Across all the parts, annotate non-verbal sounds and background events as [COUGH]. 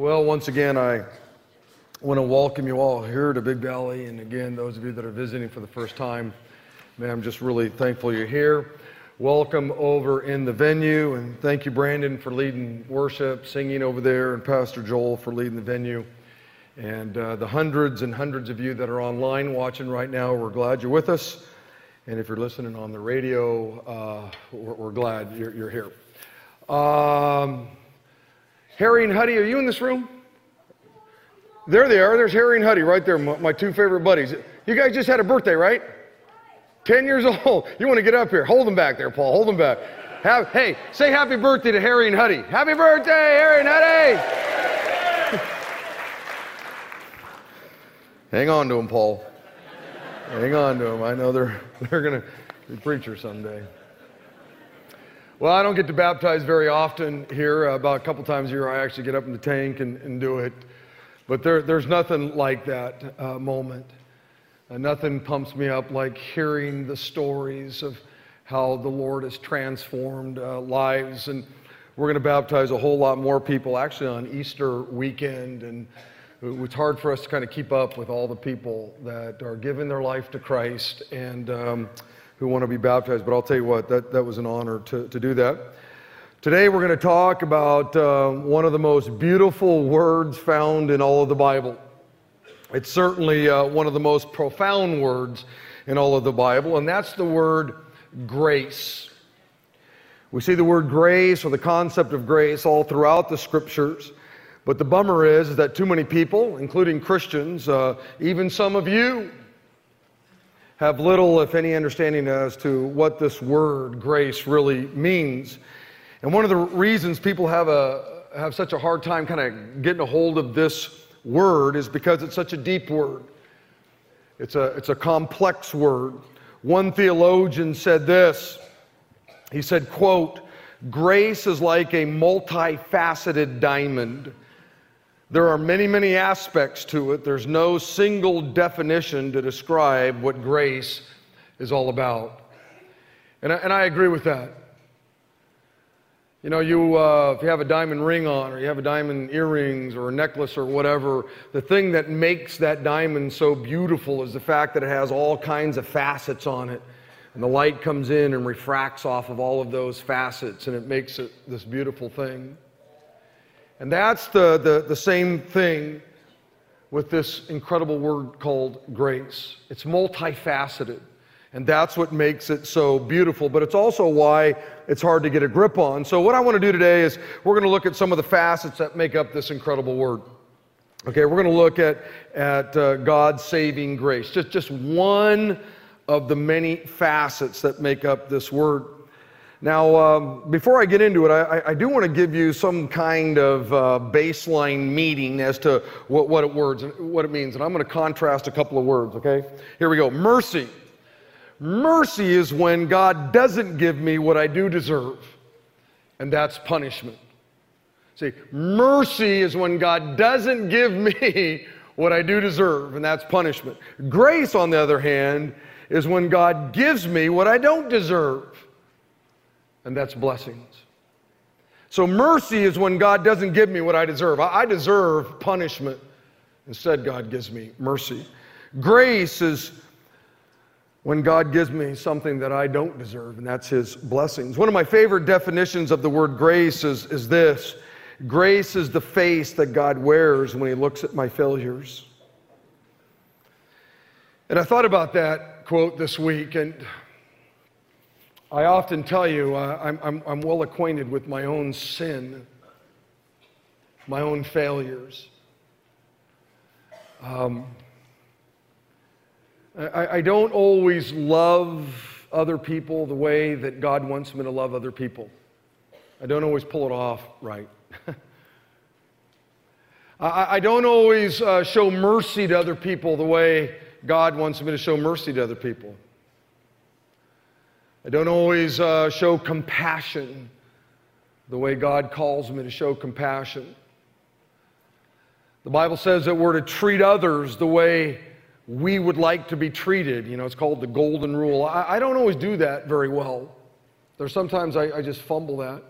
Well, once again, I want to welcome you all here to Big Valley. And again, those of you that are visiting for the first time, man, I'm just really thankful you're here. Welcome over in the venue. And thank you, Brandon, for leading worship, singing over there, and Pastor Joel for leading the venue. And uh, the hundreds and hundreds of you that are online watching right now, we're glad you're with us. And if you're listening on the radio, uh, we're, we're, glad you're, you're here. Um, Harry and Huddy, are you in this room? There they are. There's Harry and Huddy right there, my, two favorite buddies. You guys just had a birthday, right? 10 years [LAUGHS] old. You want to get up here. Hold them back there, Paul. Hold them back. Have, hey, say happy birthday to Harry and Huddy. Happy birthday, Harry and Huddy. [LAUGHS] Hang on to them, Paul. Hang on to them. I know they're, [LAUGHS] they're going to be preachers someday. Well, I don't get to baptize very often here. Uh, about a couple times a year, I actually get up in the tank and, and do it. But there, there's nothing like that uh, moment. Uh, nothing pumps me up like hearing the stories of how the Lord has transformed uh, lives. And we're going to baptize a whole lot more people actually on Easter weekend. And it's hard for us to kind of keep up with all the people that are giving their life to Christ. And. Um, who want to be baptized. But I'll tell you what, that, that was an honor to, to do that. Today we're going to talk about uh, one of the most beautiful words found in all of the Bible. It's certainly uh, one of the most profound words in all of the Bible, and that's the word grace. We see the word grace or the concept of grace all throughout the scriptures. But the bummer is, is that too many people, including Christians, uh, even some of you, have little, if any, understanding as to what this word grace really means. And one of the reasons people have, a, have such a hard time kind of getting a hold of this word is because it's such a deep word. It's a, it's a complex word. One theologian said this. He said, quote, grace is like a multifaceted diamond there are many, many aspects to it. There's no single definition to describe what grace is all about. And I, and I agree with that. You know, you, uh, if you have a diamond ring on, or you have a diamond earrings, or a necklace, or whatever, the thing that makes that diamond so beautiful is the fact that it has all kinds of facets on it. And the light comes in and refracts off of all of those facets, and it makes it this beautiful thing. And that's the, the, the same thing with this incredible word called grace. It's multifaceted. And that's what makes it so beautiful, but it's also why it's hard to get a grip on. So, what I want to do today is we're going to look at some of the facets that make up this incredible word. Okay, we're going to look at, at uh, God's saving grace, just, just one of the many facets that make up this word. Now, um, before I get into it, I, I do want to give you some kind of uh, baseline meaning as to what, what, it words, what it means. And I'm going to contrast a couple of words, okay? Here we go. Mercy. Mercy is when God doesn't give me what I do deserve, and that's punishment. See, mercy is when God doesn't give me [LAUGHS] what I do deserve, and that's punishment. Grace, on the other hand, is when God gives me what I don't deserve and that's blessings. So mercy is when God doesn't give me what I deserve. I deserve punishment. Instead, God gives me mercy. Grace is when God gives me something that I don't deserve, and that's His blessings. One of my favorite definitions of the word grace is, is this grace is the face that God wears when He looks at my failures. And I thought about that quote this week, and I often tell you, uh, I'm, I'm, I'm well acquainted with my own sin, my own failures. Um, I, I don't always love other people the way that God wants me to love other people. I don't always pull it off right. [LAUGHS] I, I, don't always uh, show mercy to other people the way God wants me to show mercy to other people. I don't always uh, show compassion the way God calls me to show compassion. The Bible says that we're to treat others the way we would like to be treated. You know, it's called the golden rule. I, I don't always do that very well. There's sometimes I, I just fumble that.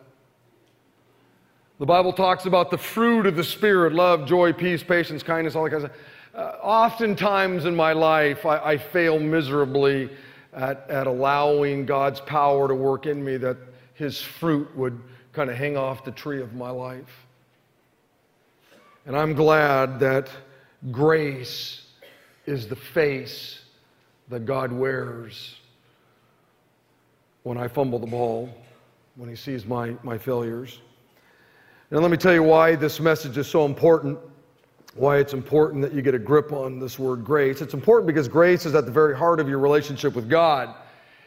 The Bible talks about the fruit of the Spirit love, joy, peace, patience, kindness, all that kind of stuff. Uh, oftentimes in my life, I, I fail miserably at, at allowing God's power to work in me that His fruit would kind of hang off the tree of my life. And I'm glad that grace is the face that God wears when I fumble the ball, when He sees my, my failures. And let me tell you why this message is so important, why it's important that you get a grip on this word grace. It's important because grace is at the very heart of your relationship with God.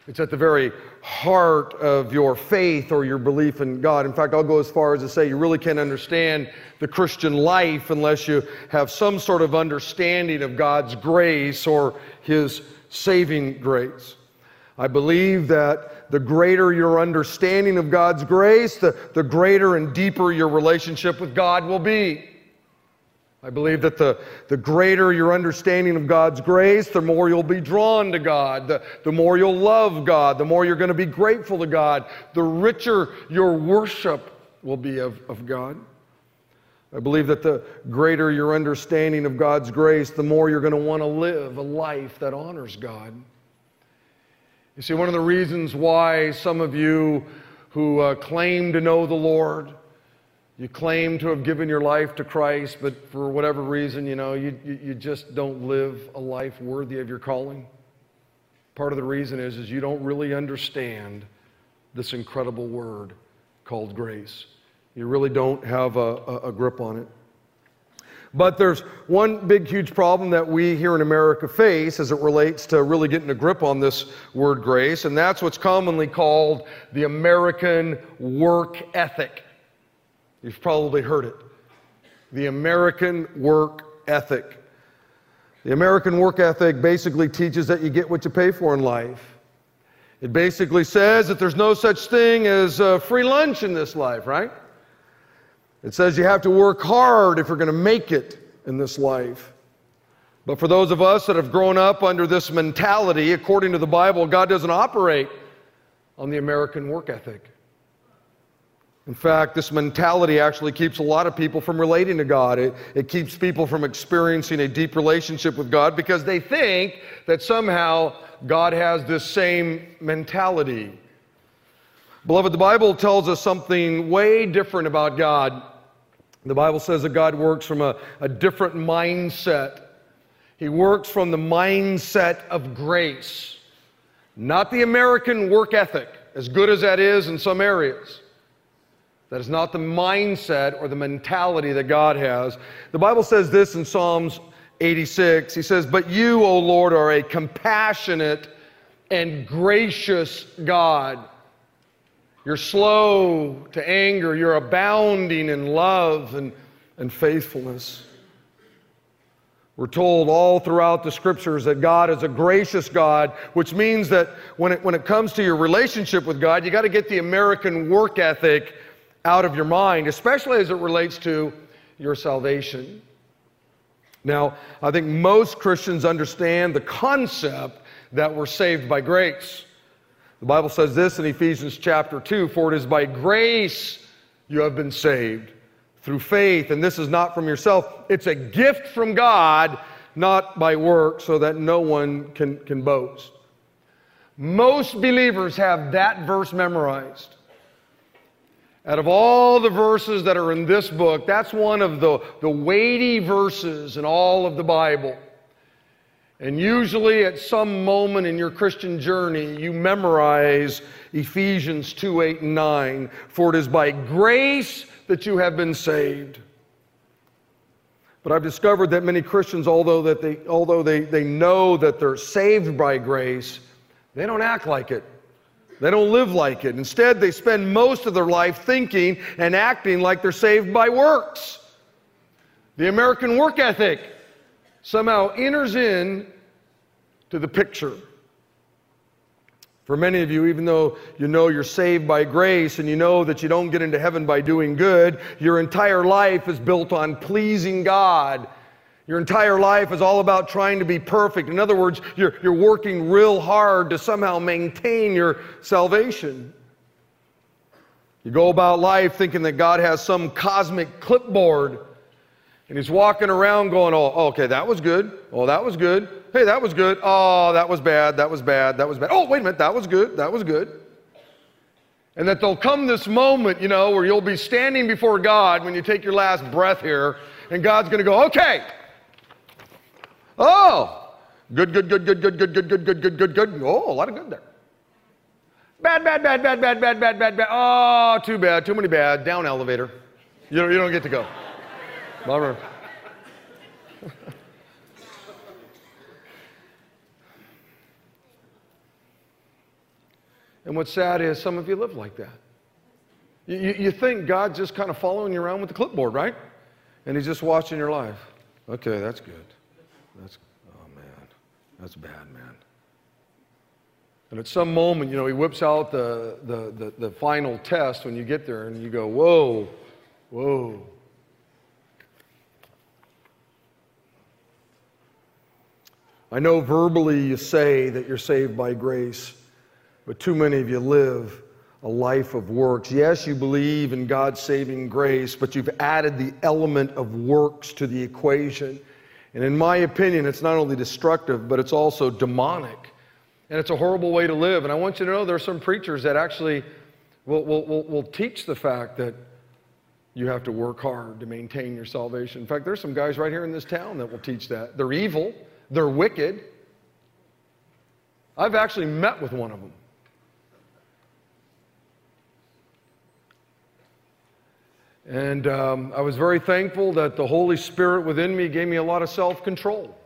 It's at the very heart of your faith or your belief in God. In fact, I'll go as far as to say you really can't understand the Christian life unless you have some sort of understanding of God's grace or His saving grace. I believe that the greater your understanding of God's grace, the, the greater and deeper your relationship with God will be. I believe that the, the greater your understanding of God's grace, the more you'll be drawn to God, the, the more you'll love God, the more you're going to be grateful to God, the richer your worship will be of, of God. I believe that the greater your understanding of God's grace, the more you're going to want to live a life that honors God. You see, one of the reasons why some of you who uh, claim to know the Lord, you claim to have given your life to Christ, but for whatever reason, you know, you, you, just don't live a life worthy of your calling. Part of the reason is, is you don't really understand this incredible word called grace. You really don't have a, a, a grip on it. But there's one big, huge problem that we here in America face as it relates to really getting a grip on this word grace, and that's what's commonly called the American work ethic. You've probably heard it. The American work ethic. The American work ethic basically teaches that you get what you pay for in life. It basically says that there's no such thing as uh, free lunch in this life, right? It says you have to work hard if you're going to make it in this life. But for those of us that have grown up under this mentality, according to the Bible, God doesn't operate on the American work ethic. In fact, this mentality actually keeps a lot of people from relating to God. It, it keeps people from experiencing a deep relationship with God because they think that somehow God has this same mentality. Beloved, the Bible tells us something way different about God. The Bible says that God works from a, a different mindset. He works from the mindset of grace, not the American work ethic, as good as that is in some areas. That is not the mindset or the mentality that God has. The Bible says this in Psalms 86. He says, But you, O Lord, are a compassionate and gracious God you're slow to anger. You're abounding in love and, and faithfulness. We're told all throughout the scriptures that God is a gracious God, which means that when it, when it comes to your relationship with God, you got to get the American work ethic out of your mind, especially as it relates to your salvation. Now, I think most Christians understand the concept that we're saved by grace. The Bible says this in Ephesians chapter 2 For it is by grace you have been saved through faith, and this is not from yourself. It's a gift from God, not by work, so that no one can, can boast. Most believers have that verse memorized. Out of all the verses that are in this book, that's one of the, the weighty verses in all of the Bible. And usually, at some moment in your Christian journey, you memorize Ephesians 2 8 and 9. For it is by grace that you have been saved. But I've discovered that many Christians, although, that they, although they, they know that they're saved by grace, they don't act like it. They don't live like it. Instead, they spend most of their life thinking and acting like they're saved by works. The American work ethic somehow enters in to the picture. For many of you, even though you know you're saved by grace and you know that you don't get into heaven by doing good, your entire life is built on pleasing God. Your entire life is all about trying to be perfect. In other words, you're, you're working real hard to somehow maintain your salvation. You go about life thinking that God has some cosmic clipboard and he's walking around going, oh, oh, okay, that was good. Oh, that was good. Hey, that was good. Oh, that was bad. That was bad. That was bad. Oh, wait a minute. That was good. That was good. And that there'll come this moment, you know, where you'll be standing before God when you take your last breath here, and God's going to go, okay. Oh, good, good, good, good, good, good, good, good, good, good, good, good. Oh, a lot of good there. Bad, bad, bad, bad, bad, bad, bad, bad, bad. Oh, too bad. Too many bad. Down elevator. You don't, you don't get to go. Bummer. and what's sad is some of you live like that. You, you, you think God's just kind of following you around with the clipboard, right? And He's just watching your life. Okay, that's good. That's, oh man, that's bad, man. And at some moment, you know, He whips out the, the, the, the final test when you get there and you go, whoa, whoa. I know verbally you say that you're saved by grace, but too many of you live a life of works. Yes, you believe in God's saving grace, but you've added the element of works to the equation. And in my opinion, it's not only destructive, but it's also demonic. And it's a horrible way to live. And I want you to know there are some preachers that actually will, will, will, will teach the fact that you have to work hard to maintain your salvation. In fact, there's some guys right here in this town that will teach that. They're evil. They're wicked. I've actually met with one of them. And um, I was very thankful that the Holy Spirit within me gave me a lot of self control.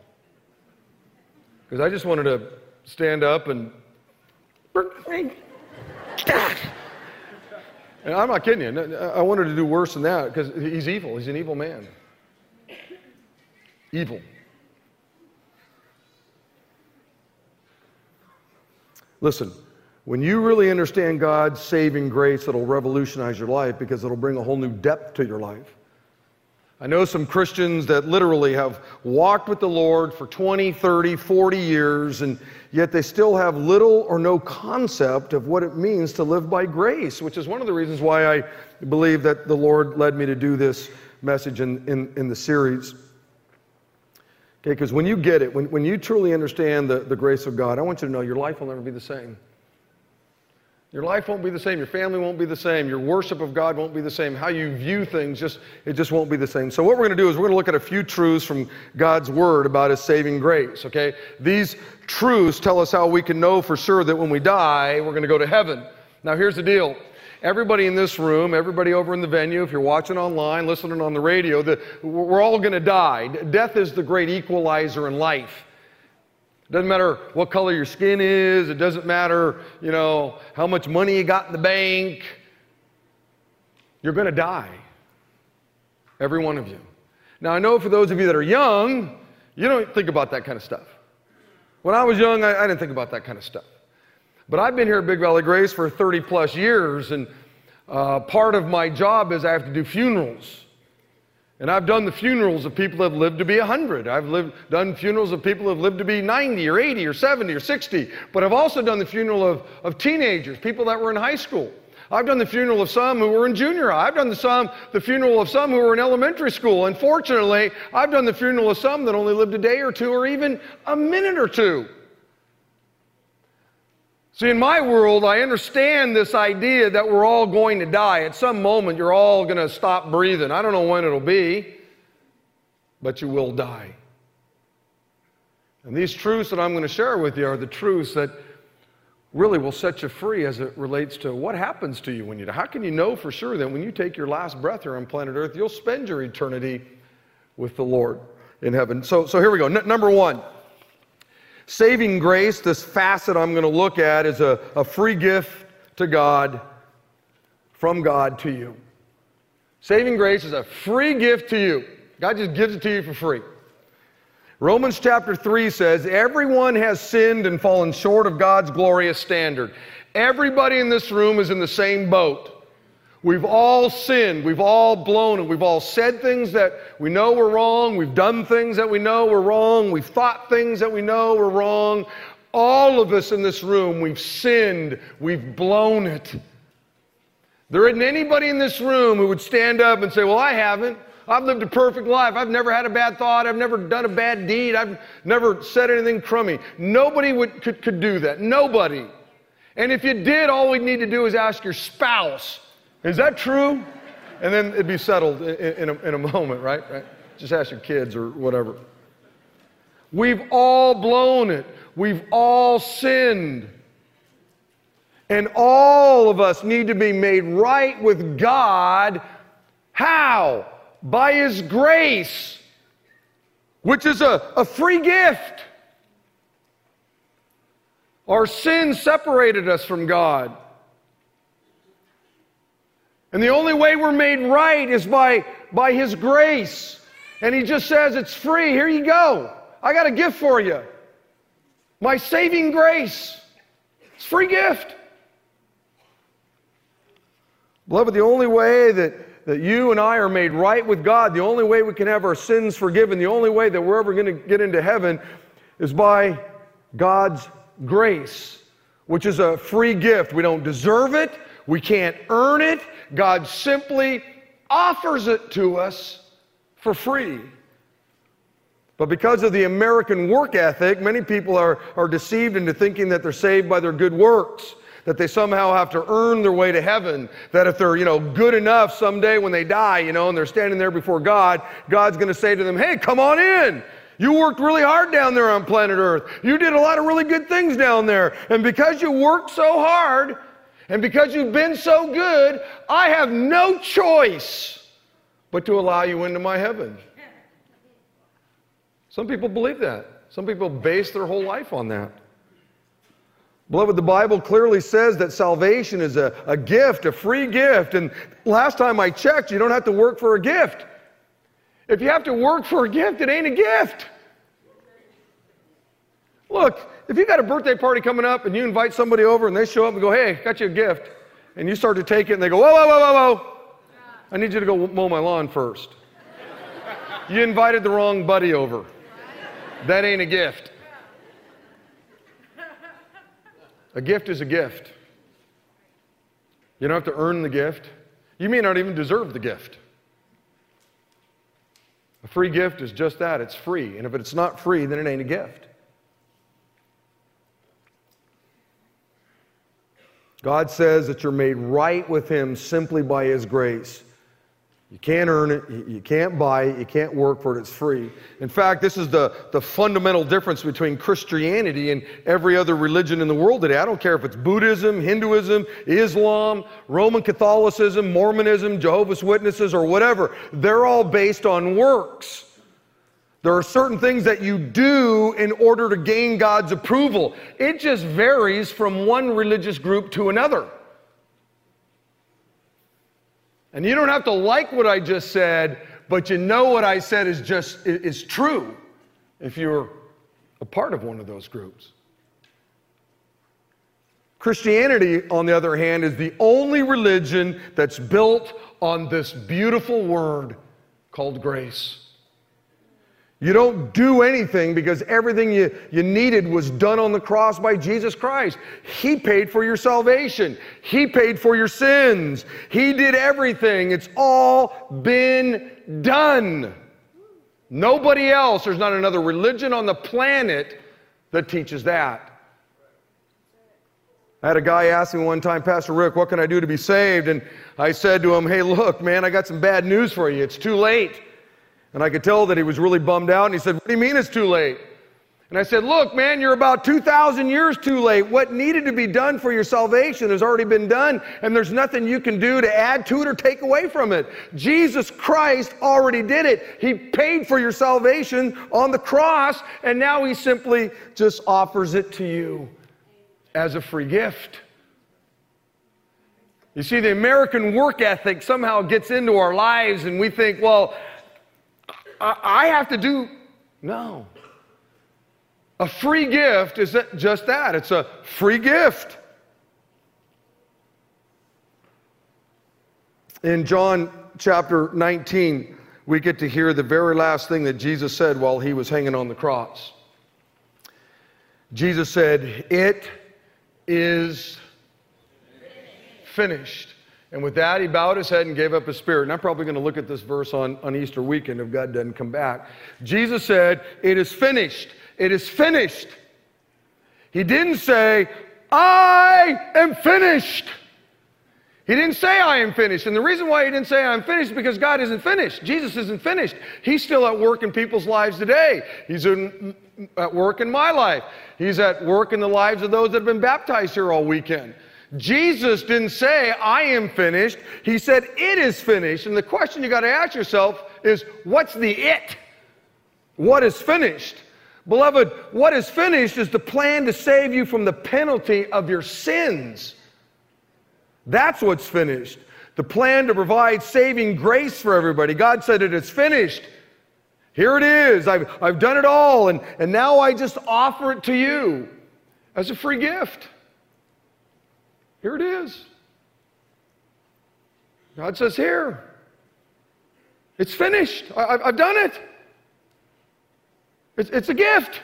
Because I just wanted to stand up and. And I'm not kidding you. I wanted to do worse than that because he's evil. He's an evil man. Evil. Listen, when you really understand God's saving grace, it'll revolutionize your life because it'll bring a whole new depth to your life. I know some Christians that literally have walked with the Lord for 20, 30, 40 years, and yet they still have little or no concept of what it means to live by grace, which is one of the reasons why I believe that the Lord led me to do this message in, in, in the series. Okay, because when you get it, when, when you truly understand the, the grace of God, I want you to know your life will never be the same. Your life won't be the same. Your family won't be the same. Your worship of God won't be the same. How you view things, just it just won't be the same. So what we're going to do is we're going to look at a few truths from God's word about his saving grace, okay? These truths tell us how we can know for sure that when we die, we're going to go to heaven. Now here's the deal. Everybody in this room, everybody over in the venue, if you're watching online, listening on the radio, the, we're all going to die. Death is the great equalizer in life. It doesn't matter what color your skin is. It doesn't matter, you know, how much money you got in the bank. You're going to die. Every one of you. Now, I know for those of you that are young, you don't think about that kind of stuff. When I was young, I, I didn't think about that kind of stuff. But I've been here at Big Valley Grace for 30 plus years, and uh, part of my job is I have to do funerals. And I've done the funerals of people that have lived to be 100. I've lived, done funerals of people who have lived to be 90 or 80 or 70 or 60. But I've also done the funeral of, of teenagers, people that were in high school. I've done the funeral of some who were in junior high. I've done the, some, the funeral of some who were in elementary school. Unfortunately, I've done the funeral of some that only lived a day or two or even a minute or two. See, in my world, I understand this idea that we're all going to die. At some moment, you're all going to stop breathing. I don't know when it'll be, but you will die. And these truths that I'm going to share with you are the truths that really will set you free as it relates to what happens to you when you die. How can you know for sure that when you take your last breath here on planet Earth, you'll spend your eternity with the Lord in heaven? So, so here we go. N- number one. Saving grace, this facet I'm going to look at, is a, a free gift to God, from God to you. Saving grace is a free gift to you. God just gives it to you for free. Romans chapter 3 says, Everyone has sinned and fallen short of God's glorious standard. Everybody in this room is in the same boat. We've all sinned. We've all blown it. We've all said things that we know were wrong. We've done things that we know were wrong. We've thought things that we know were wrong. All of us in this room, we've sinned. We've blown it. There isn't anybody in this room who would stand up and say, Well, I haven't. I've lived a perfect life. I've never had a bad thought. I've never done a bad deed. I've never said anything crummy. Nobody would, could, could do that. Nobody. And if you did, all we'd need to do is ask your spouse, Is that true? And then it'd be settled in, in, a, in a moment, right? right? Just ask your kids or whatever. We've all blown it. We've all sinned. And all of us need to be made right with God. How? By His grace, which is a, a free gift. Our sin separated us from God. And the only way we're made right is by, by His grace. And He just says, It's free. Here you go. I got a gift for you. My saving grace. It's free gift. Beloved, the only way that, that you and I are made right with God, the only way we can have our sins forgiven, the only way that we're ever going to get into heaven is by God's grace, which is a free gift. We don't deserve it, we can't earn it. God simply offers it to us for free. But because of the American work ethic, many people are, are deceived into thinking that they're saved by their good works, that they somehow have to earn their way to heaven, that if they're, you know, good enough someday when they die, you know, and they're standing there before God, God's going to say to them, hey, come on in. You worked really hard down there on planet Earth. You did a lot of really good things down there. And because you worked so hard, and because you've been so good, I have no choice but to allow you into my heaven. Some people believe that. Some people base their whole life on that. Beloved, the Bible clearly says that salvation is a, a gift, a free gift. And last time I checked, you don't have to work for a gift. If you have to work for a gift, it ain't a gift. Look, if you got a birthday party coming up and you invite somebody over and they show up and go, hey, got you a gift, and you start to take it and they go, whoa, whoa, whoa, whoa, whoa. I need you to go mow my lawn first. [LAUGHS] You invited the wrong buddy over. That ain't a gift. A gift is a gift. You don't have to earn the gift. You may not even deserve the gift. A free gift is just that it's free. And if it's not free, then it ain't a gift. God says that you're made right with Him simply by His grace. You can't earn it, you can't buy it, you can't work for it, it's free. In fact, this is the, the fundamental difference between Christianity and every other religion in the world today. I don't care if it's Buddhism, Hinduism, Islam, Roman Catholicism, Mormonism, Jehovah's Witnesses, or whatever. They're all based on works. There are certain things that you do in order to gain God's approval. It just varies from one religious group to another. And you don't have to like what I just said, but you know what I said is just is true if you're a part of one of those groups. Christianity, on the other hand, is the only religion that's built on this beautiful word called grace. You don't do anything because everything you, you needed was done on the cross by Jesus Christ. He paid for your salvation, He paid for your sins. He did everything. It's all been done. Nobody else, there's not another religion on the planet that teaches that. I had a guy ask me one time, Pastor Rick, what can I do to be saved? And I said to him, Hey, look, man, I got some bad news for you. It's too late. And I could tell that he was really bummed out. And he said, What do you mean it's too late? And I said, Look, man, you're about 2,000 years too late. What needed to be done for your salvation has already been done, and there's nothing you can do to add to it or take away from it. Jesus Christ already did it. He paid for your salvation on the cross, and now He simply just offers it to you as a free gift. You see, the American work ethic somehow gets into our lives, and we think, well, I have to do. No. A free gift is just that it's a free gift. In John chapter 19, we get to hear the very last thing that Jesus said while he was hanging on the cross. Jesus said, It is finished. And with that, he bowed his head and gave up his spirit. And I'm probably going to look at this verse on, on Easter weekend if God doesn't come back. Jesus said, It is finished. It is finished. He didn't say, I am finished. He didn't say, I am finished. And the reason why he didn't say, I'm finished, is because God isn't finished. Jesus isn't finished. He's still at work in people's lives today. He's in, at work in my life. He's at work in the lives of those that have been baptized here all weekend. Jesus didn't say, I am finished. He said, it is finished. And the question you got to ask yourself is, what's the it? What is finished? Beloved, what is finished is the plan to save you from the penalty of your sins. That's what's finished. The plan to provide saving grace for everybody. God said it is finished. Here it is. I've, I've done it all, and, and now I just offer it to you as a free gift. Here it is. God says, Here, it's finished. I, have done it. It's, it's a gift,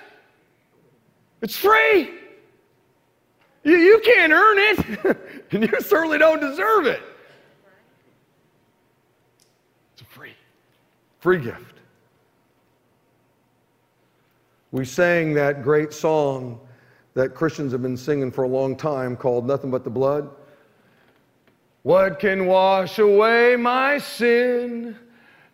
it's free. You, you can't earn it, [LAUGHS] and you certainly don't deserve it. It's a free, free gift. We sang that great song that Christians have been singing for a long time called Nothing But the Blood. What can wash away my sin?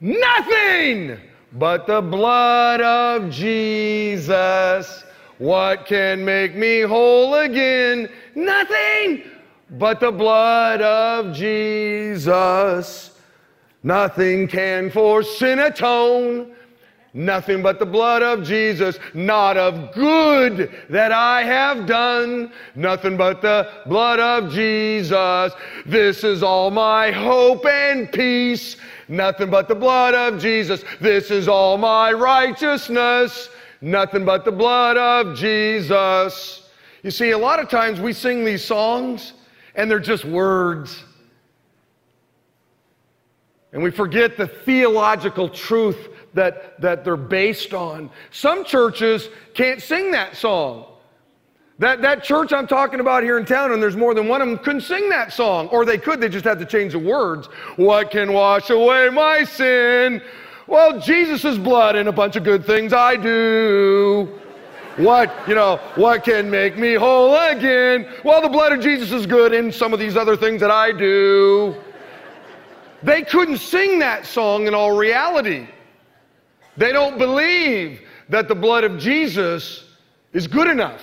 Nothing but the blood of Jesus. What can make me whole again? Nothing but the blood of Jesus. Nothing can for sin atone. Nothing but the blood of Jesus, not of good that I have done. Nothing but the blood of Jesus. This is all my hope and peace. Nothing but the blood of Jesus. This is all my righteousness. Nothing but the blood of Jesus. You see, a lot of times we sing these songs and they're just words. And we forget the theological truth that, that they're based on. Some churches can't sing that song. That, that church I'm talking about here in town, and there's more than one of them, couldn't sing that song. Or they could, they just had to change the words. What can wash away my sin? Well, Jesus' blood and a bunch of good things I do. What, you know, what can make me whole again? Well, the blood of Jesus is good in some of these other things that I do. They couldn't sing that song in all reality. They don't believe that the blood of Jesus is good enough.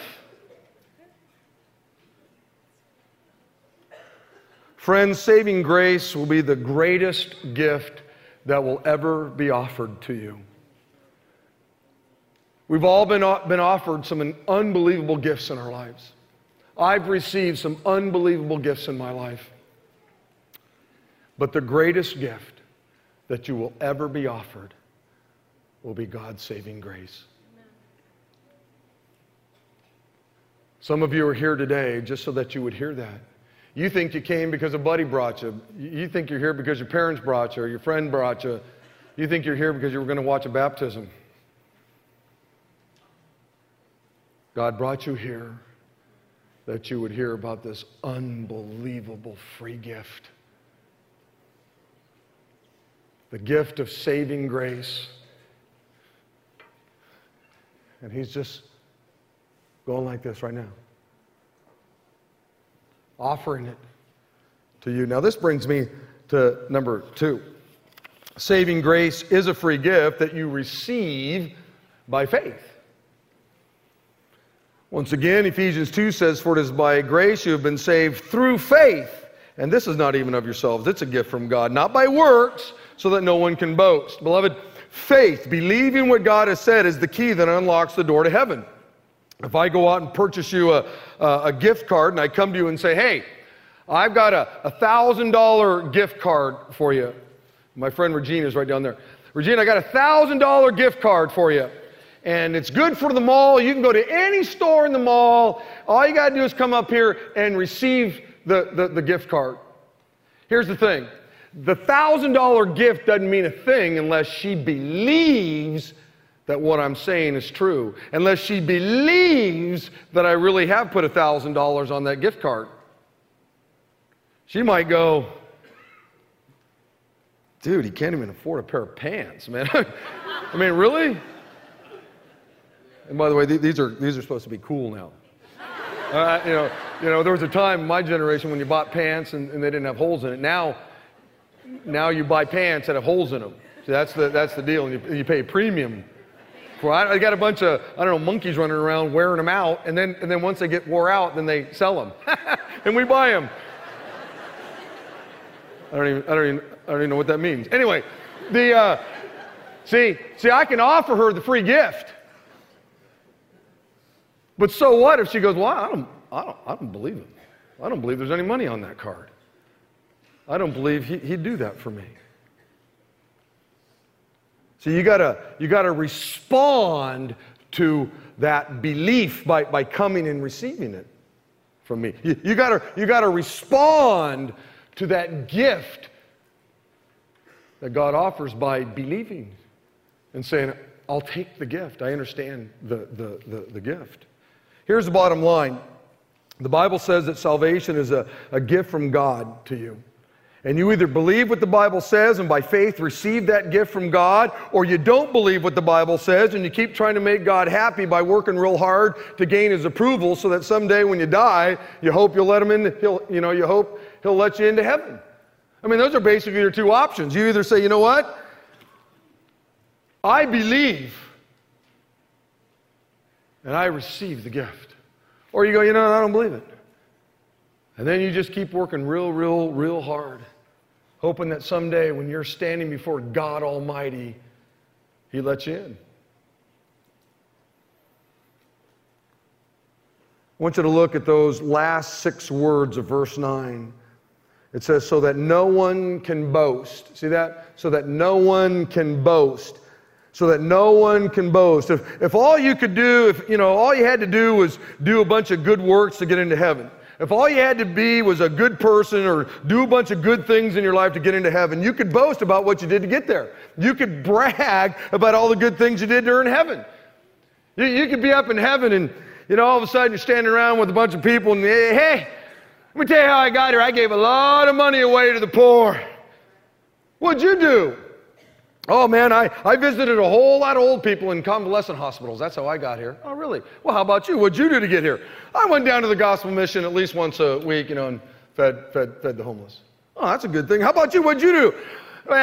Friends, saving grace will be the greatest gift that will ever be offered to you. We've all been, been offered some unbelievable gifts in our lives. I've received some unbelievable gifts in my life. But the greatest gift that you will ever be offered will be God's saving grace. Some of you are here today just so that you would hear that. You think you came because a buddy brought you. You think you're here because your parents brought you or your friend brought you. You think you're here because you were going to watch a baptism. God brought you here that you would hear about this unbelievable free gift the gift of saving grace. And he's just going like this right now offering it to you. Now, this brings me to number two. Saving grace is a free gift that you receive by faith. Once again, Ephesians 2 says, For it is by grace you have been saved through faith. And this is not even of yourselves, it's a gift from God, not by works, so that no one can boast. Beloved, faith, believing what God has said, is the key that unlocks the door to heaven. If I go out and purchase you a, a, a gift card and I come to you and say, hey, I've got a $1,000 gift card for you. My friend Regina is right down there. Regina, I got a $1,000 gift card for you. And it's good for the mall. You can go to any store in the mall. All you got to do is come up here and receive the, the, the gift card. Here's the thing the $1,000 gift doesn't mean a thing unless she believes that what I'm saying is true, unless she believes that I really have put $1,000 on that gift card. She might go, dude, he can't even afford a pair of pants, man. [LAUGHS] I mean, really? And by the way, these are, these are supposed to be cool now. Uh, you, know, you know, there was a time in my generation when you bought pants and, and they didn't have holes in it. Now, now you buy pants that have holes in them. See, that's the, that's the deal. And you, you pay a premium for I, I got a bunch of, I don't know, monkeys running around wearing them out. And then, and then once they get wore out, then they sell them. [LAUGHS] and we buy them. I don't even, I don't even, I don't even know what that means. Anyway, the, uh, see, see, I can offer her the free gift. But so what if she goes, well, I don't, I don't, I don't believe it. I don't believe there's any money on that card. I don't believe he, he'd do that for me. So you gotta, you gotta respond to that belief by, by coming and receiving it from me. You, you, gotta, you gotta respond to that gift that God offers by believing and saying, I'll take the gift. I understand the, the, the, the gift. Here's the bottom line the Bible says that salvation is a, a gift from God to you. And you either believe what the Bible says and by faith receive that gift from God, or you don't believe what the Bible says and you keep trying to make God happy by working real hard to gain his approval so that someday when you die, you hope you'll let him in, he'll, you know, you hope he'll let you into heaven. I mean, those are basically your two options. You either say, you know what? I believe and I receive the gift. Or you go, you know, I don't believe it. And then you just keep working real, real, real hard hoping that someday when you're standing before God Almighty, He lets you in. I want you to look at those last six words of verse 9. It says, so that no one can boast. See that? So that no one can boast. So that no one can boast. If, if all you could do, if, you know, all you had to do was do a bunch of good works to get into heaven, if all you had to be was a good person or do a bunch of good things in your life to get into heaven, you could boast about what you did to get there. You could [LAUGHS] brag about all the good things you did to earn heaven. You, you could be up in heaven and, you know, all of a sudden you're standing around with a bunch of people and, hey, hey, let me tell you how I got here. I gave a lot of money away to the poor. What'd you do? Oh man, I, I visited a whole lot of old people in convalescent hospitals. That's how I got here. Oh, really? Well, how about you? What'd you do to get here? I went down to the gospel mission at least once a week, you know, and fed, fed, fed the homeless. Oh, that's a good thing. How about you? What'd you do? Well,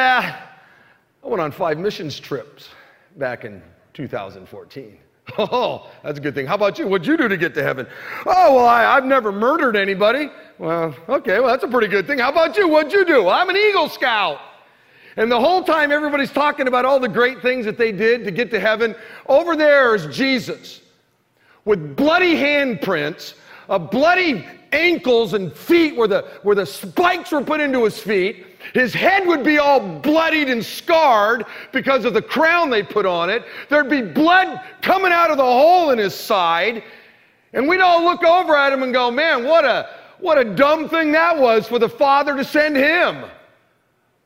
I went on five missions trips back in 2014. [LAUGHS] Oh, that's a good thing. How about you? What'd you do to get to heaven? Oh, well, I, have never murdered anybody. Well, okay, well, that's a pretty good thing. How about you? What'd you do? Well, I'm an Eagle Scout. And the whole time everybody's talking about all the great things that they did to get to heaven, over there is Jesus with bloody handprints, uh, bloody ankles and feet where the, where the spikes were put into his feet. His head would be all bloodied and scarred because of the crown they put on it. There'd be blood coming out of the hole in his side. And we'd all look over at him and go, man, what a, what a dumb thing that was for the Father to send him.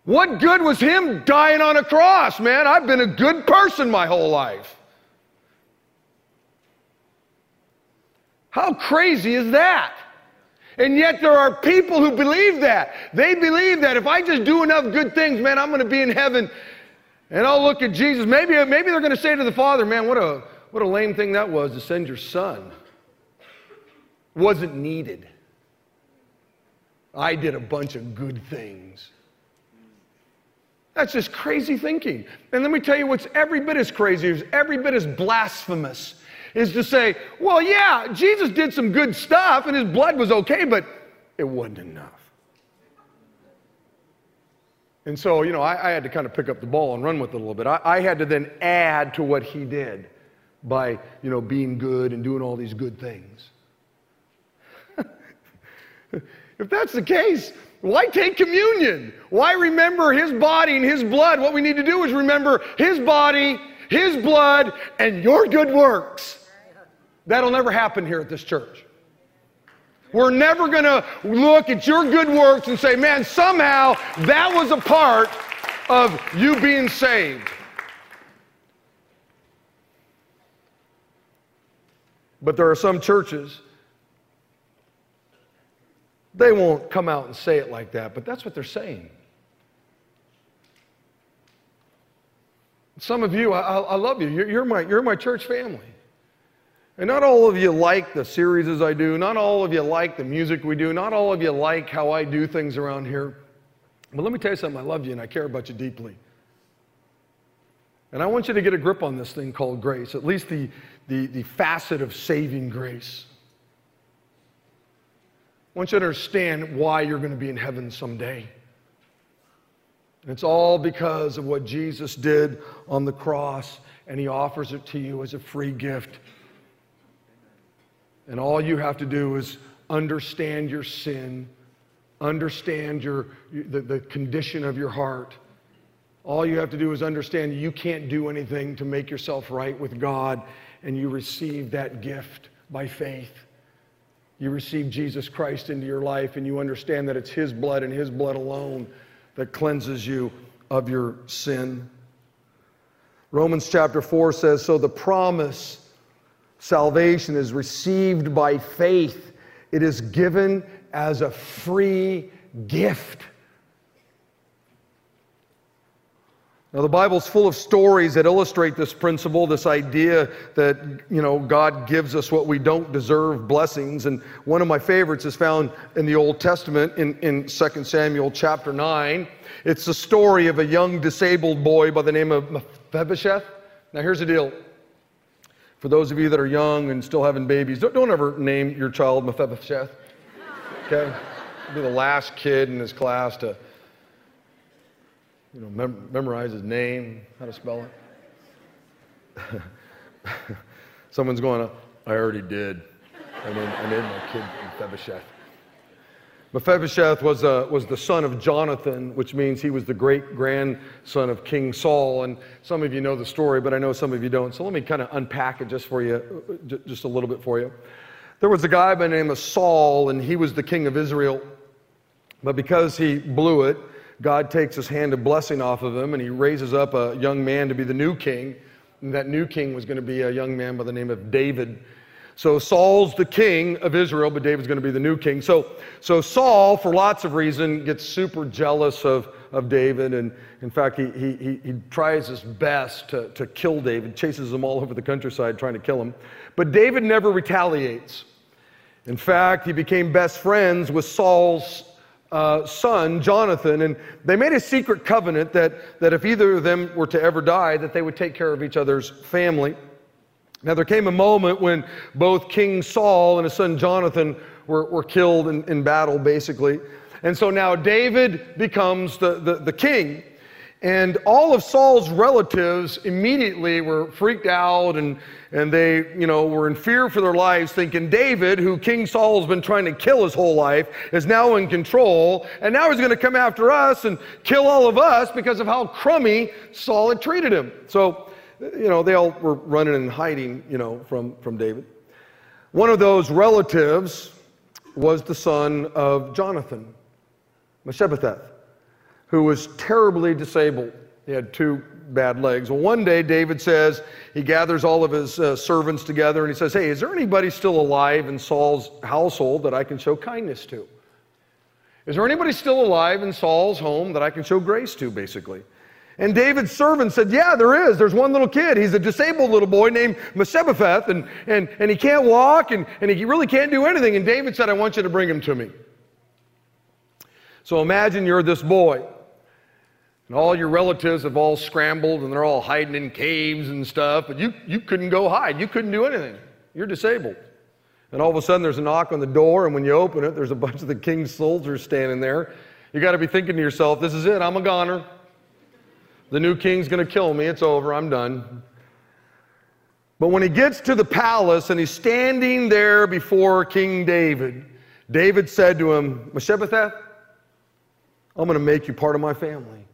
What good was him dying on a cross, man? I've been a good person my whole life. How crazy is that? And yet there are people who believe that. They believe that if I just do enough good things, man, I'm going to be in heaven. And I'll look at Jesus. Maybe, maybe they're going to say to the Father, man, what a, what a lame thing that was to send your son. Wasn't needed. I did a bunch of good things. That's just crazy thinking. And let me tell you what's every bit as crazy, every bit as blasphemous, is to say, well, yeah, Jesus did some good stuff and his blood was okay, but it wasn't enough. And so, you know, I, I had to kind of pick up the ball and run with it a little bit. I, I had to then add to what he did by, you know, being good and doing all these good things. [LAUGHS] if that's the case, why take communion? Why remember his body and his blood? What we need to do is remember his body, his blood, and your good works. That'll never happen here at this church. We're never going to look at your good works and say, man, somehow that was a part of you being saved. But there are some churches they won't come out and say it like that, but that's what they're saying. Some of you, I, I love you. You're, you're, my, you're my church family. And not all of you like the series as I do. Not all of you like the music we do. Not all of you like how I do things around here. But let me tell you something I love you and I care about you deeply. And I want you to get a grip on this thing called grace, at least the, the, the facet of saving grace. Want you to understand why you're going to be in heaven someday. And it's all because of what Jesus did on the cross, and He offers it to you as a free gift. And all you have to do is understand your sin, understand your, the, the condition of your heart. All you have to do is understand you can't do anything to make yourself right with God, and you receive that gift by faith. You receive Jesus Christ into your life, and you understand that it's His blood and His blood alone that cleanses you of your sin. Romans chapter 4 says So the promise, salvation, is received by faith, it is given as a free gift. Now, the Bible's full of stories that illustrate this principle, this idea that, you know, God gives us what we don't deserve, blessings. And one of my favorites is found in the Old Testament in, in 2 Samuel chapter 9. It's the story of a young disabled boy by the name of Mephibosheth. Now, here's the deal. For those of you that are young and still having babies, don't, don't ever name your child Mephibosheth. Okay? Be the last kid in his class to you know, mem- memorize his name, how to spell it. [LAUGHS] Someone's going, I already did. I named, I named my kid Mephibosheth. Mephibosheth was, uh, was the son of Jonathan, which means he was the great grandson of King Saul. And some of you know the story, but I know some of you don't. So let me kind of unpack it just for you, just a little bit for you. There was a guy by the name of Saul, and he was the king of Israel. But because he blew it, God takes his hand of blessing off of him and he raises up a young man to be the new king. And that new king was going to be a young man by the name of David. So Saul's the king of Israel, but David's going to be the new king. So, so Saul, for lots of reasons, gets super jealous of, of David. And in fact, he, he, he tries his best to, to kill David, chases him all over the countryside trying to kill him. But David never retaliates. In fact, he became best friends with Saul's uh, son, Jonathan, and they made a secret covenant that, that if either of them were to ever die, that they would take care of each other's family. Now, there came a moment when both King Saul and his son Jonathan were, were killed in, in battle, basically. And so now David becomes the, the, the king. And all of Saul's relatives immediately were freaked out and, and they, you know, were in fear for their lives, thinking David, who King Saul's been trying to kill his whole life, is now in control. And now he's going to come after us and kill all of us because of how crummy Saul had treated him. So, you know, they all were running and hiding, you know, from, from David. One of those relatives was the son of Jonathan, Mephibosheth who was terribly disabled. He had two bad legs. Well, one day, David says, he gathers all of his uh, servants together and he says, Hey, is there anybody still alive in Saul's household that I can show kindness to? Is there anybody still alive in Saul's home that I can show grace to, basically? And David's servant said, Yeah, there is. There's one little kid. He's a disabled little boy named Mephibosheth, and, and, and he can't walk, and, and he really can't do anything. And David said, I want you to bring him to me. So imagine you're this boy. And all your relatives have all scrambled and they're all hiding in caves and stuff, but you, you couldn't go hide. You couldn't do anything. You're disabled. And all of a sudden there's a knock on the door, and when you open it, there's a bunch of the king's soldiers standing there. You got to be thinking to yourself, this is it, I'm a goner. The new king's going to kill me. It's over. I'm done. But when he gets to the palace and he's standing there before King David, David said to him, Mephibosheth, I'm going to make you part of my family.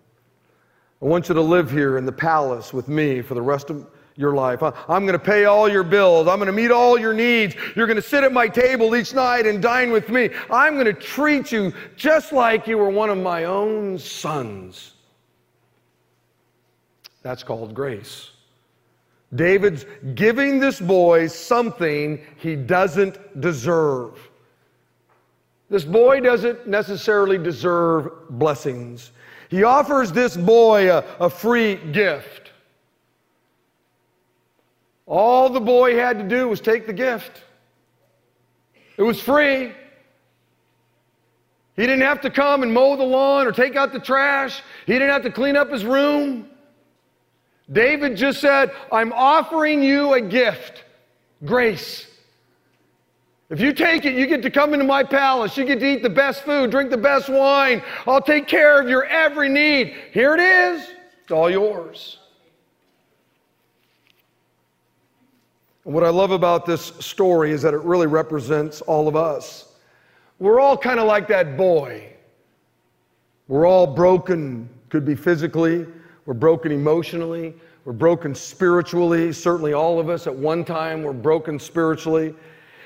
I want you to live here in the palace with me for the rest of your life. I'm going to pay all your bills. I'm going to meet all your needs. You're going to sit at my table each night and dine with me. I'm going to treat you just like you were one of my own sons. That's called grace. David's giving this boy something he doesn't deserve. This boy doesn't necessarily deserve blessings. He offers this boy a, a free gift. All the boy had to do was take the gift. It was free. He didn't have to come and mow the lawn or take out the trash. He didn't have to clean up his room. David just said, I'm offering you a gift grace. If you take it, you get to come into my palace. You get to eat the best food, drink the best wine. I'll take care of your every need. Here it is. It's all yours. And what I love about this story is that it really represents all of us. We're all kind of like that boy. We're all broken, could be physically, we're broken emotionally, we're broken spiritually. Certainly, all of us at one time were broken spiritually.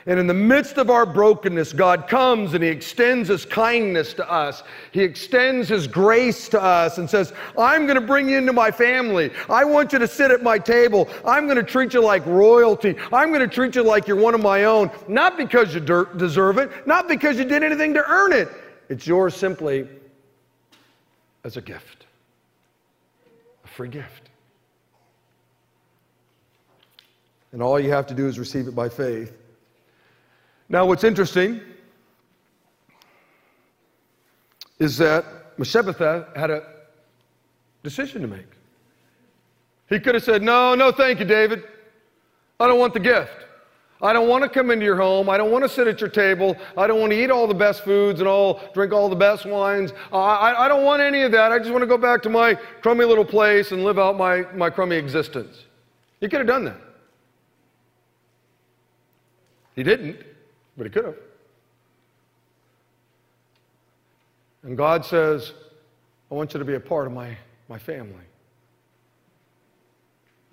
And in the midst of our brokenness, God comes and He extends His kindness to us. He extends His grace to us and says, I'm going to bring you into my family. I want you to sit at my table. I'm going to treat you like royalty. I'm going to treat you like you're one of my own, not because you deserve it, not because you did anything to earn it. It's yours simply as a gift, a free gift. And all you have to do is receive it by faith. Now, what's interesting is that Mephibosheth had a decision to make. He could have said, No, no, thank you, David. I don't want the gift. I don't want to come into your home. I don't want to sit at your table. I don't want to eat all the best foods and all drink all the best wines. I, I, I don't want any of that. I just want to go back to my crummy little place and live out my, my crummy existence. He could have done that. He didn't. But he could have. And God says, I want you to be a part of my, my family.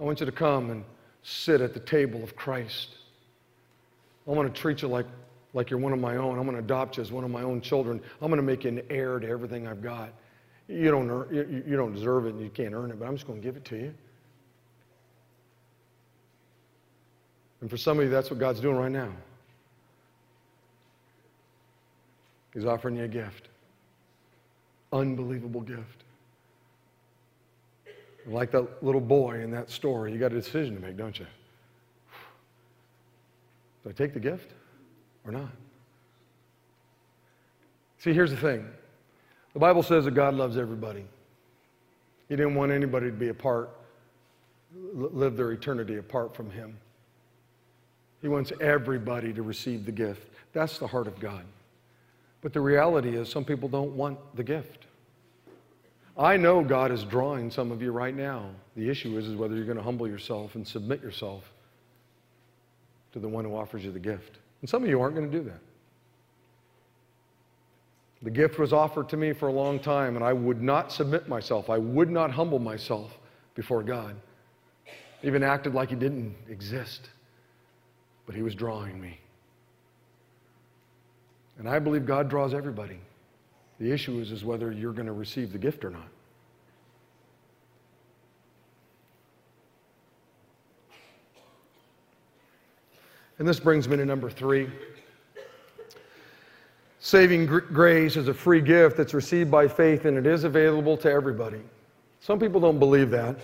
I want you to come and sit at the table of Christ. I want to treat you like, like you're one of my own. I'm going to adopt you as one of my own children. I'm going to make you an heir to everything I've got. You don't, earn, you, you don't deserve it and you can't earn it, but I'm just going to give it to you. And for some of you, that's what God's doing right now. He's offering you a gift. Unbelievable gift. Like that little boy in that story, you got a decision to make, don't you? Do I take the gift or not? See, here's the thing the Bible says that God loves everybody. He didn't want anybody to be apart, live their eternity apart from Him. He wants everybody to receive the gift. That's the heart of God. But the reality is, some people don't want the gift. I know God is drawing some of you right now. The issue is, is whether you're going to humble yourself and submit yourself to the one who offers you the gift. And some of you aren't going to do that. The gift was offered to me for a long time, and I would not submit myself. I would not humble myself before God. Even acted like He didn't exist. But He was drawing me. And I believe God draws everybody. The issue is, is whether you're going to receive the gift or not. And this brings me to number three. Saving grace is a free gift that's received by faith and it is available to everybody. Some people don't believe that.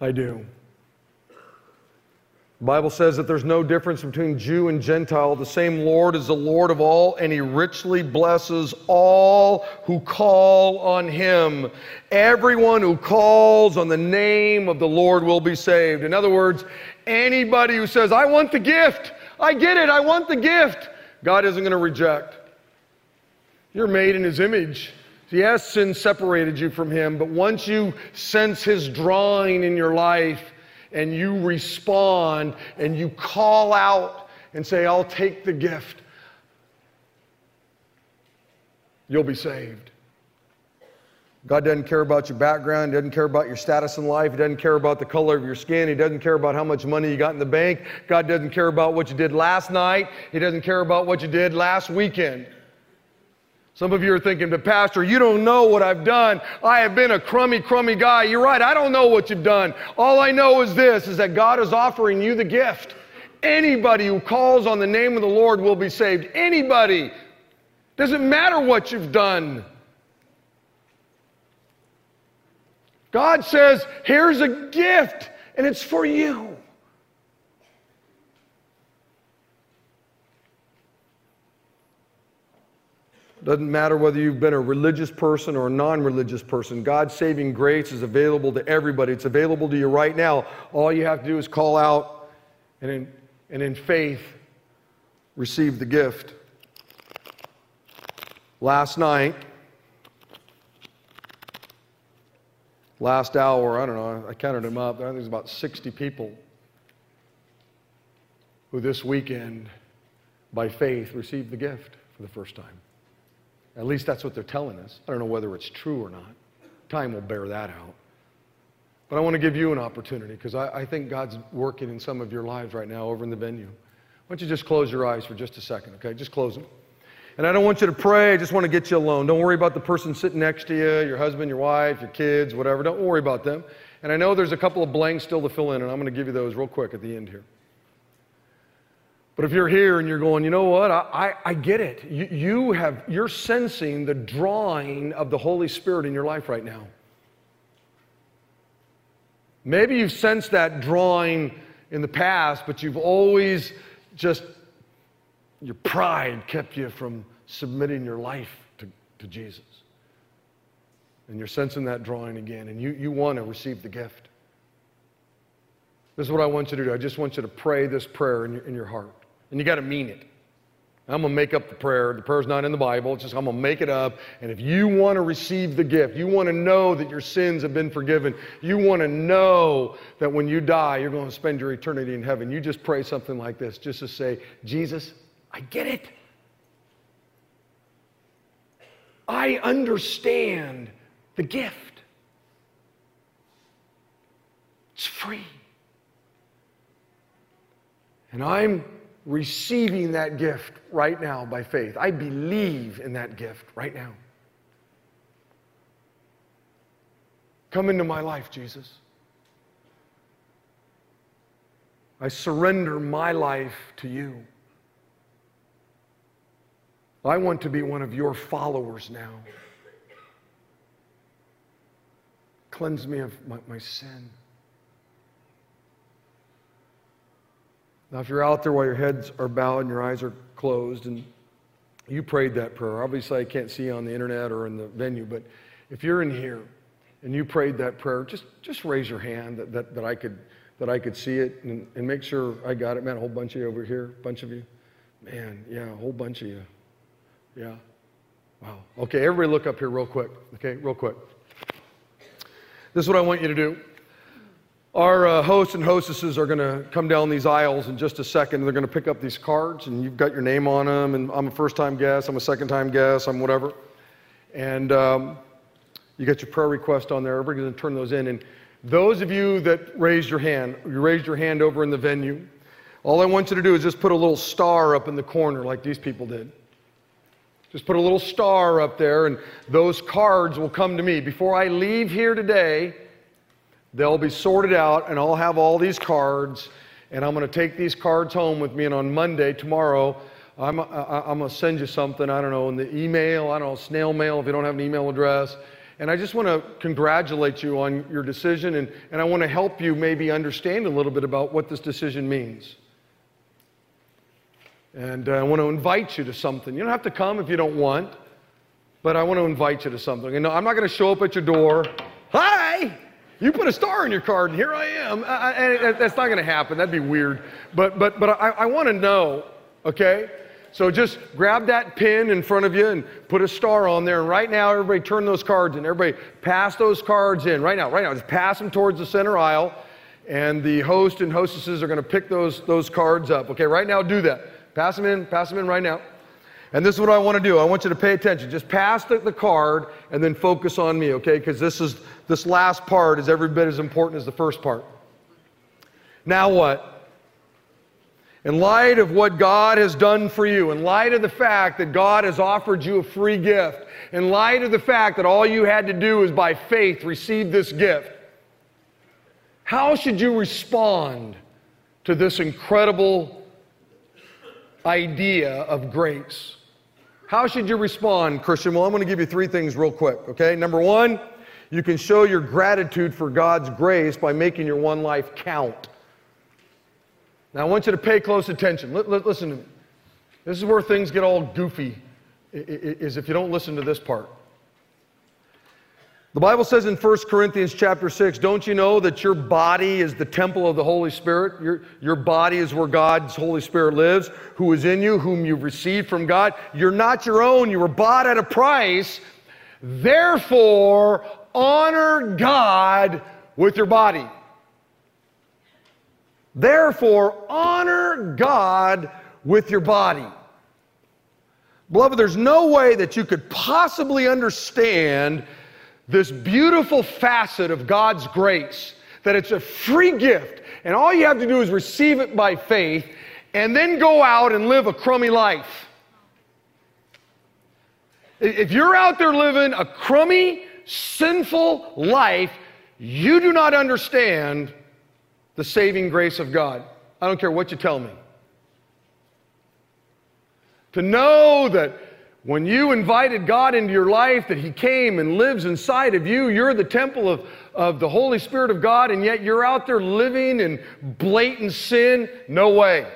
I do. The Bible says that there's no difference between Jew and Gentile. The same Lord is the Lord of all, and he richly blesses all who call on him. Everyone who calls on the name of the Lord will be saved. In other words, anybody who says, I want the gift, I get it, I want the gift, God isn't going to reject. You're made in his image. Yes, sin separated you from him, but once you sense his drawing in your life, and you respond and you call out and say, I'll take the gift, you'll be saved. God doesn't care about your background. He doesn't care about your status in life. He doesn't care about the color of your skin. He doesn't care about how much money you got in the bank. God doesn't care about what you did last night. He doesn't care about what you did last weekend. Some of you are thinking, but Pastor, you don't know what I've done. I have been a crummy, crummy guy. You're right, I don't know what you've done. All I know is this is that God is offering you the gift. Anybody who calls on the name of the Lord will be saved. Anybody. Doesn't matter what you've done. God says, here's a gift, and it's for you. Doesn't matter whether you've been a religious person or a non religious person. God's saving grace is available to everybody. It's available to you right now. All you have to do is call out and in, and in faith receive the gift. Last night, last hour, I don't know, I counted them up. I think there's about 60 people who this weekend, by faith, received the gift for the first time. At least that's what they're telling us. I don't know whether it's true or not. Time will bear that out. But I want to give you an opportunity because I, I, think God's working in some of your lives right now over in the venue. Why don't you just close your eyes for just a second, okay? Just close them. And I don't want you to pray, I just want to get you alone. Don't worry about the person sitting next to you, your husband, your wife, your kids, whatever. Don't worry about them. And I know there's a couple of blanks still to fill in, and I'm going to give you those real quick at the end here. But if you're here and you're going, you know what, I, I, I get it. You, you have, you're sensing the drawing of the Holy Spirit in your life right now. Maybe you've sensed that drawing in the past, but you've always just, your pride kept you from submitting your life to, to Jesus. And you're sensing that drawing again, and you, you want to receive the gift. This is what I want you to do. I just want you to pray this prayer in your, in your heart. And you got to mean it. I'm going to make up the prayer. The prayer's not in the Bible. It's just I'm going to make it up. And if you want to receive the gift, you want to know that your sins have been forgiven, you want to know that when you die, you're going to spend your eternity in heaven, you just pray something like this just to say, Jesus, I get it. I understand the gift. It's free. And I'm receiving that gift right now by faith. I believe in that gift right now. Come into my life, Jesus. I surrender my life to you. I want to be one of your followers now. Cleanse me of my, my sin. Now, if you're out there while your heads are bowed and your eyes are closed and you prayed that prayer, obviously I can't see you on the internet or in the venue, but if you're in here and you prayed that prayer, just, just raise your hand that, that, that, I, could, that I could see it and, and make sure I got it. Man, a whole bunch of you over here, a bunch of you. Man, yeah, a whole bunch of you. Yeah. Wow. Okay, everybody look up here real quick. Okay, real quick. This is what I want you to do. Our uh, hosts and hostesses are going to come down these aisles in just a second. They're going to pick up these cards, and you've got your name on them. And I'm a first time guest, I'm a second time guest, I'm whatever. And um, you got your prayer request on there. Everybody's going to turn those in. And those of you that raised your hand, you raised your hand over in the venue, all I want you to do is just put a little star up in the corner like these people did. Just put a little star up there, and those cards will come to me. Before I leave here today, They'll be sorted out, and I'll have all these cards, and I'm going to take these cards home with me. And on Monday, tomorrow, I'm, I'm going to send you something, I don't know, in the email, I don't know, snail mail if you don't have an email address. And I just want to congratulate you on your decision, and, and I want to help you maybe understand a little bit about what this decision means. And uh, I want to invite you to something. You don't have to come if you don't want, but I want to invite you to something. And I'm not going to show up at your door. Hi! You put a star in your card, and here I am. I, and that's not going to happen. That'd be weird. But, but, but I, I want to know, okay? So just grab that pin in front of you and put a star on there. And right now, everybody turn those cards in. Everybody pass those cards in. Right now, right now. Just pass them towards the center aisle. And the host and hostesses are going to pick those, those cards up. Okay, right now, do that. Pass them in. Pass them in right now. And this is what I want to do. I want you to pay attention. Just pass the, the card and then focus on me, okay? Because this is this last part is every bit as important as the first part. Now what? In light of what God has done for you, in light of the fact that God has offered you a free gift, in light of the fact that all you had to do is by faith receive this gift, how should you respond to this incredible idea of grace? How should you respond, Christian? Well, I'm going to give you three things real quick, okay? Number one, you can show your gratitude for God's grace by making your one life count. Now, I want you to pay close attention. listen. This is where things get all goofy is if you don't listen to this part. The Bible says in 1 Corinthians chapter 6, don't you know that your body is the temple of the Holy Spirit? Your, your body is where God's Holy Spirit lives, who is in you, whom you've received from God. You're not your own. You were bought at a price. Therefore, honor God with your body. Therefore, honor God with your body. Beloved, there's no way that you could possibly understand this beautiful facet of God's grace that it's a free gift, and all you have to do is receive it by faith and then go out and live a crummy life. If you're out there living a crummy, sinful life, you do not understand the saving grace of God. I don't care what you tell me. To know that when you invited God into your life, that He came and lives inside of you, you're the temple of, of the Holy Spirit of God, and yet you're out there living in blatant sin? No way.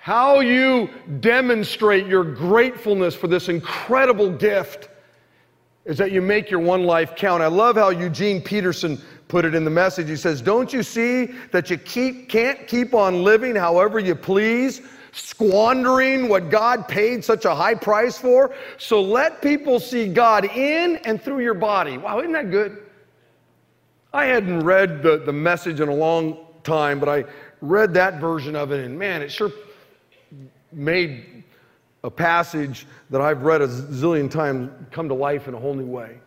How you demonstrate your gratefulness for this incredible gift is that you make your one life count. I love how Eugene Peterson put it in the message. He says, Don't you see that you keep, can't keep on living however you please, squandering what God paid such a high price for? So let people see God in and through your body. Wow, isn't that good? I hadn't read the, the message in a long time, but I read that version of it, and man, it sure made a passage that I've read a zillion times come to life in a whole new way.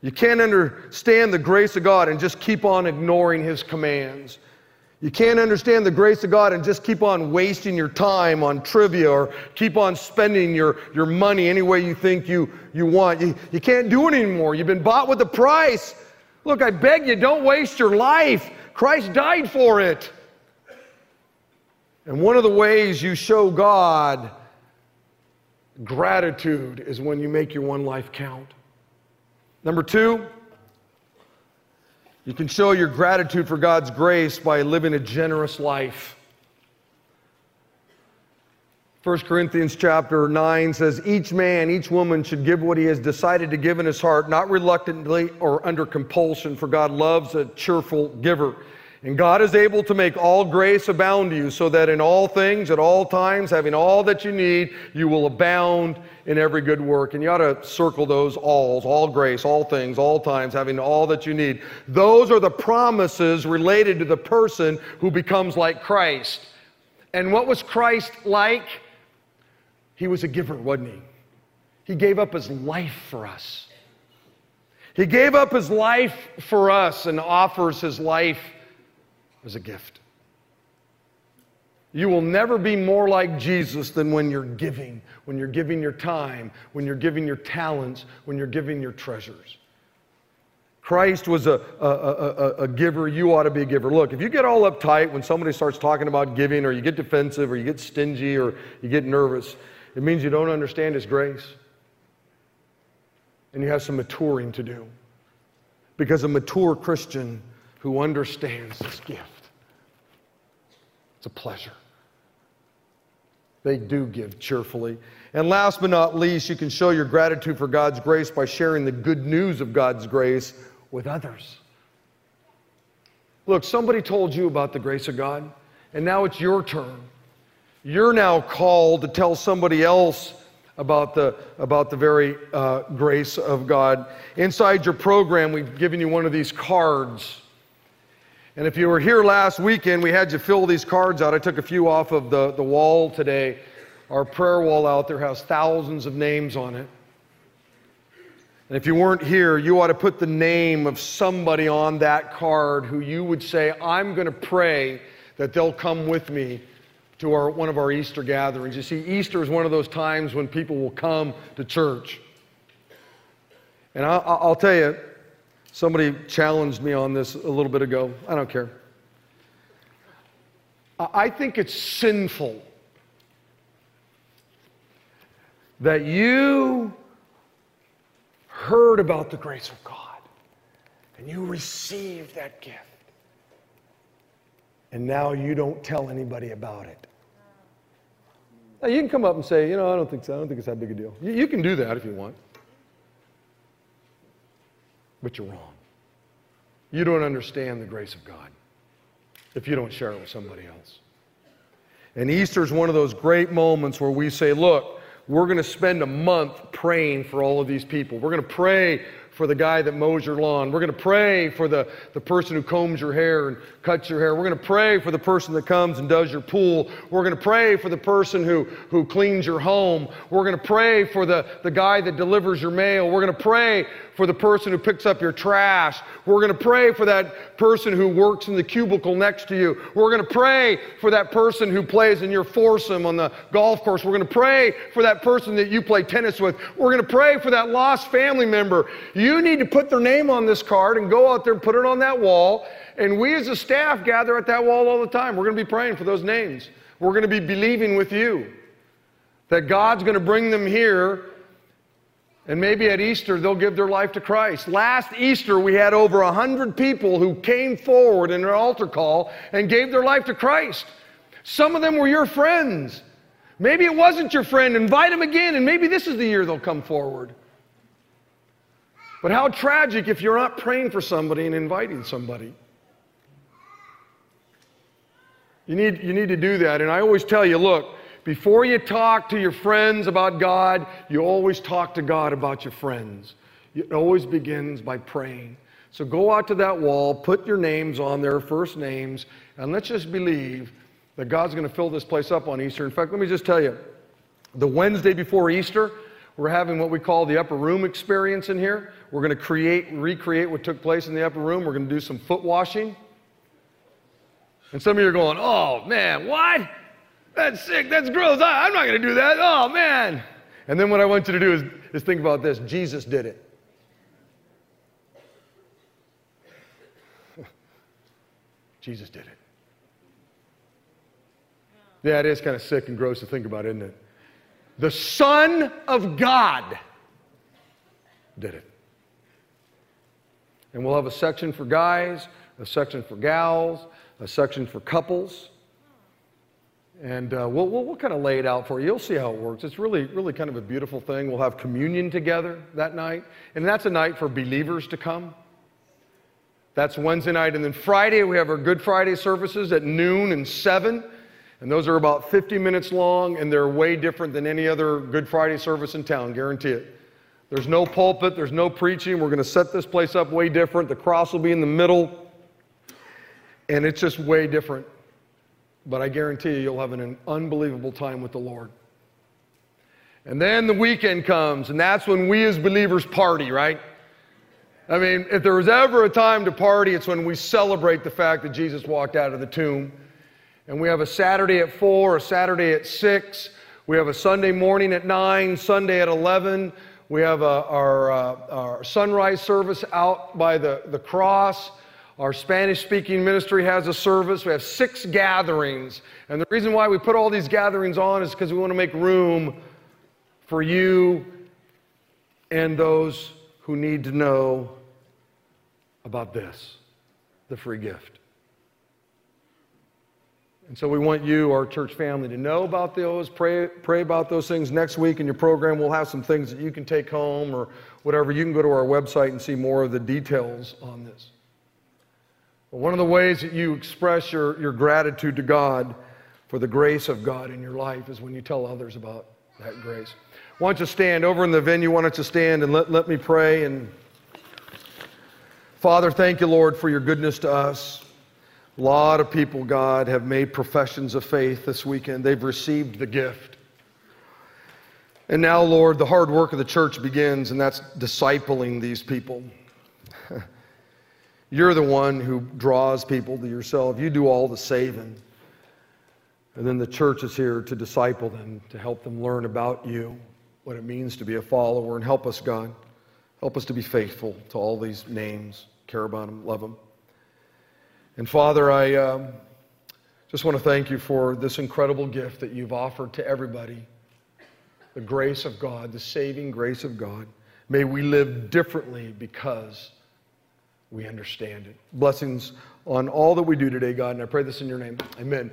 You can't understand the grace of God and just keep on ignoring His commands. You can't understand the grace of God and just keep on wasting your time on trivia or keep on spending your, your money any way you think you, you want. You, you can't do it anymore. You've been bought with a price. Look, I beg you, don't waste your life. Christ died for it. And one of the ways you show God gratitude is when you make your one life count. Number two, you can show your gratitude for God's grace by living a generous life. 1 Corinthians chapter 9 says, Each man, each woman should give what he has decided to give in his heart, not reluctantly or under compulsion, for God loves a cheerful giver. And God is able to make all grace abound to you, so that in all things, at all times, having all that you need, you will abound in every good work. And you ought to circle those alls, all grace, all things, all times, having all that you need. Those are the promises related to the person who becomes like Christ. And what was Christ like? He was a giver, wasn't he? He gave up his life for us. He gave up his life for us and offers his life as a gift. You will never be more like Jesus than when you're giving, when you're giving your time, when you're giving your talents, when you're giving your treasures. Christ was a, a, a, a, giver. You ought to be a giver. Look, if you get all uptight when somebody starts talking about giving, or you get defensive, or you get stingy, or you get nervous, it means you don't understand His grace. And you have some maturing to do. Because a mature Christian who understands this gift. It's a pleasure. They do give cheerfully. And last but not least, you can show your gratitude for God's grace by sharing the good news of God's grace with others. Look, somebody told you about the grace of God, and now it's your turn. You're now called to tell somebody else about the, about the very uh, grace of God. Inside your program, we've given you one of these cards. And if you were here last weekend, we had you fill these cards out. I took a few off of the, the wall today. Our prayer wall out there has thousands of names on it. And if you weren't here, you ought to put the name of somebody on that card who you would say, I'm going to pray that they'll come with me to our, one of our Easter gatherings. You see, Easter is one of those times when people will come to church. And I'll, I'll tell you, Somebody challenged me on this a little bit ago. I don't care. I think it's sinful that you heard about the grace of God and you received that gift. and now you don't tell anybody about it. Now, you can come up and say, you know, I don't think so. I don't think it's that big a deal. You, you can do that if you want. But you're wrong. You don't understand the grace of God if you don't share it with somebody else. And Easter is one of those great moments where we say, look, we're going to spend a month praying for all of these people. We're going to pray for the guy that mows your lawn. We're going to pray for the, the person who combs your hair and cuts your hair. We're going to pray for the person that comes and does your pool. We're going to pray for the person who, who cleans your home. We're going to pray for the, the guy that delivers your mail. We're going to pray for the person who picks up your trash. We're going to pray for that person who works in the cubicle next to you. We're going to pray for that person who plays in your foursome on the golf course. We're going to pray for that person that you play tennis with. We're going to pray for that lost family member. You need to put their name on this card and go out there and put it on that wall. And we as a staff gather at that wall all the time. We're going to be praying for those names. We're going to be believing with you that God's going to bring them here and maybe at Easter, they'll give their life to Christ. Last Easter, we had over 100 people who came forward in an altar call and gave their life to Christ. Some of them were your friends. Maybe it wasn't your friend. Invite them again, and maybe this is the year they'll come forward. But how tragic if you're not praying for somebody and inviting somebody. You need, you need to do that. And I always tell you look, before you talk to your friends about God, you always talk to God about your friends. It always begins by praying. So go out to that wall, put your names on there, first names, and let's just believe that God's going to fill this place up on Easter. In fact, let me just tell you the Wednesday before Easter, we're having what we call the upper room experience in here. We're going to create, recreate what took place in the upper room. We're going to do some foot washing. And some of you are going, oh man, what? That's sick. That's gross. I, am not going to do that. Oh, man. And then what I want you to do is, is think about this Jesus did it. [LAUGHS] Jesus did it. Yeah, it is kind of sick and gross to think about, isn't it? The Son of God did it. And we'll have a section for guys, a section for gals, a section for couples. And uh, we'll, we'll, we'll, kind of lay it out for you. You'll see how it works. It's really, really kind of a beautiful thing. We'll have communion together that night. And that's a night for believers to come. That's Wednesday night. And then Friday, we have our Good Friday services at noon and 7. And those are about 50 minutes long, and they're way different than any other Good Friday service in town, guarantee it. There's no pulpit, there's no preaching. We're going to set this place up way different. The cross will be in the middle, and it's just way different but I guarantee you, you'll have an unbelievable time with the Lord. And then the weekend comes, and that's when we as believers party, right? I mean, if there was ever a time to party, it's when we celebrate the fact that Jesus walked out of the tomb. And we have a Saturday at 4, a Saturday at 6. We have a Sunday morning at 9, Sunday at 11. We have a, our, uh, our sunrise service out by the, the cross. Our Spanish speaking ministry has a service. We have six gatherings. And the reason why we put all these gatherings on is because we want to make room for you and those who need to know about this the free gift. And so we want you, our church family, to know about those, pray, pray about those things. Next week in your program, we'll have some things that you can take home or whatever. You can go to our website and see more of the details on this. One of the ways that you express your, your gratitude to God for the grace of God in your life is when you tell others about that grace. Why don't you stand over in the venue? Why don't you stand and let, let me pray? And Father, thank you, Lord, for your goodness to us. A lot of people, God, have made professions of faith this weekend. They've received the gift. And now, Lord, the hard work of the church begins, and that's discipling these people. You're the one who draws people to yourself. You do all the saving. And then the church is here to disciple them, to help them learn about you, what it means to be a follower, and help us, God. Help us to be faithful to all these names, care about them, love them. And Father, I um, just want to thank you for this incredible gift that you've offered to everybody the grace of God, the saving grace of God. May we live differently because we understand it. Blessings on all that we do today, God, and I pray this in your name. Amen.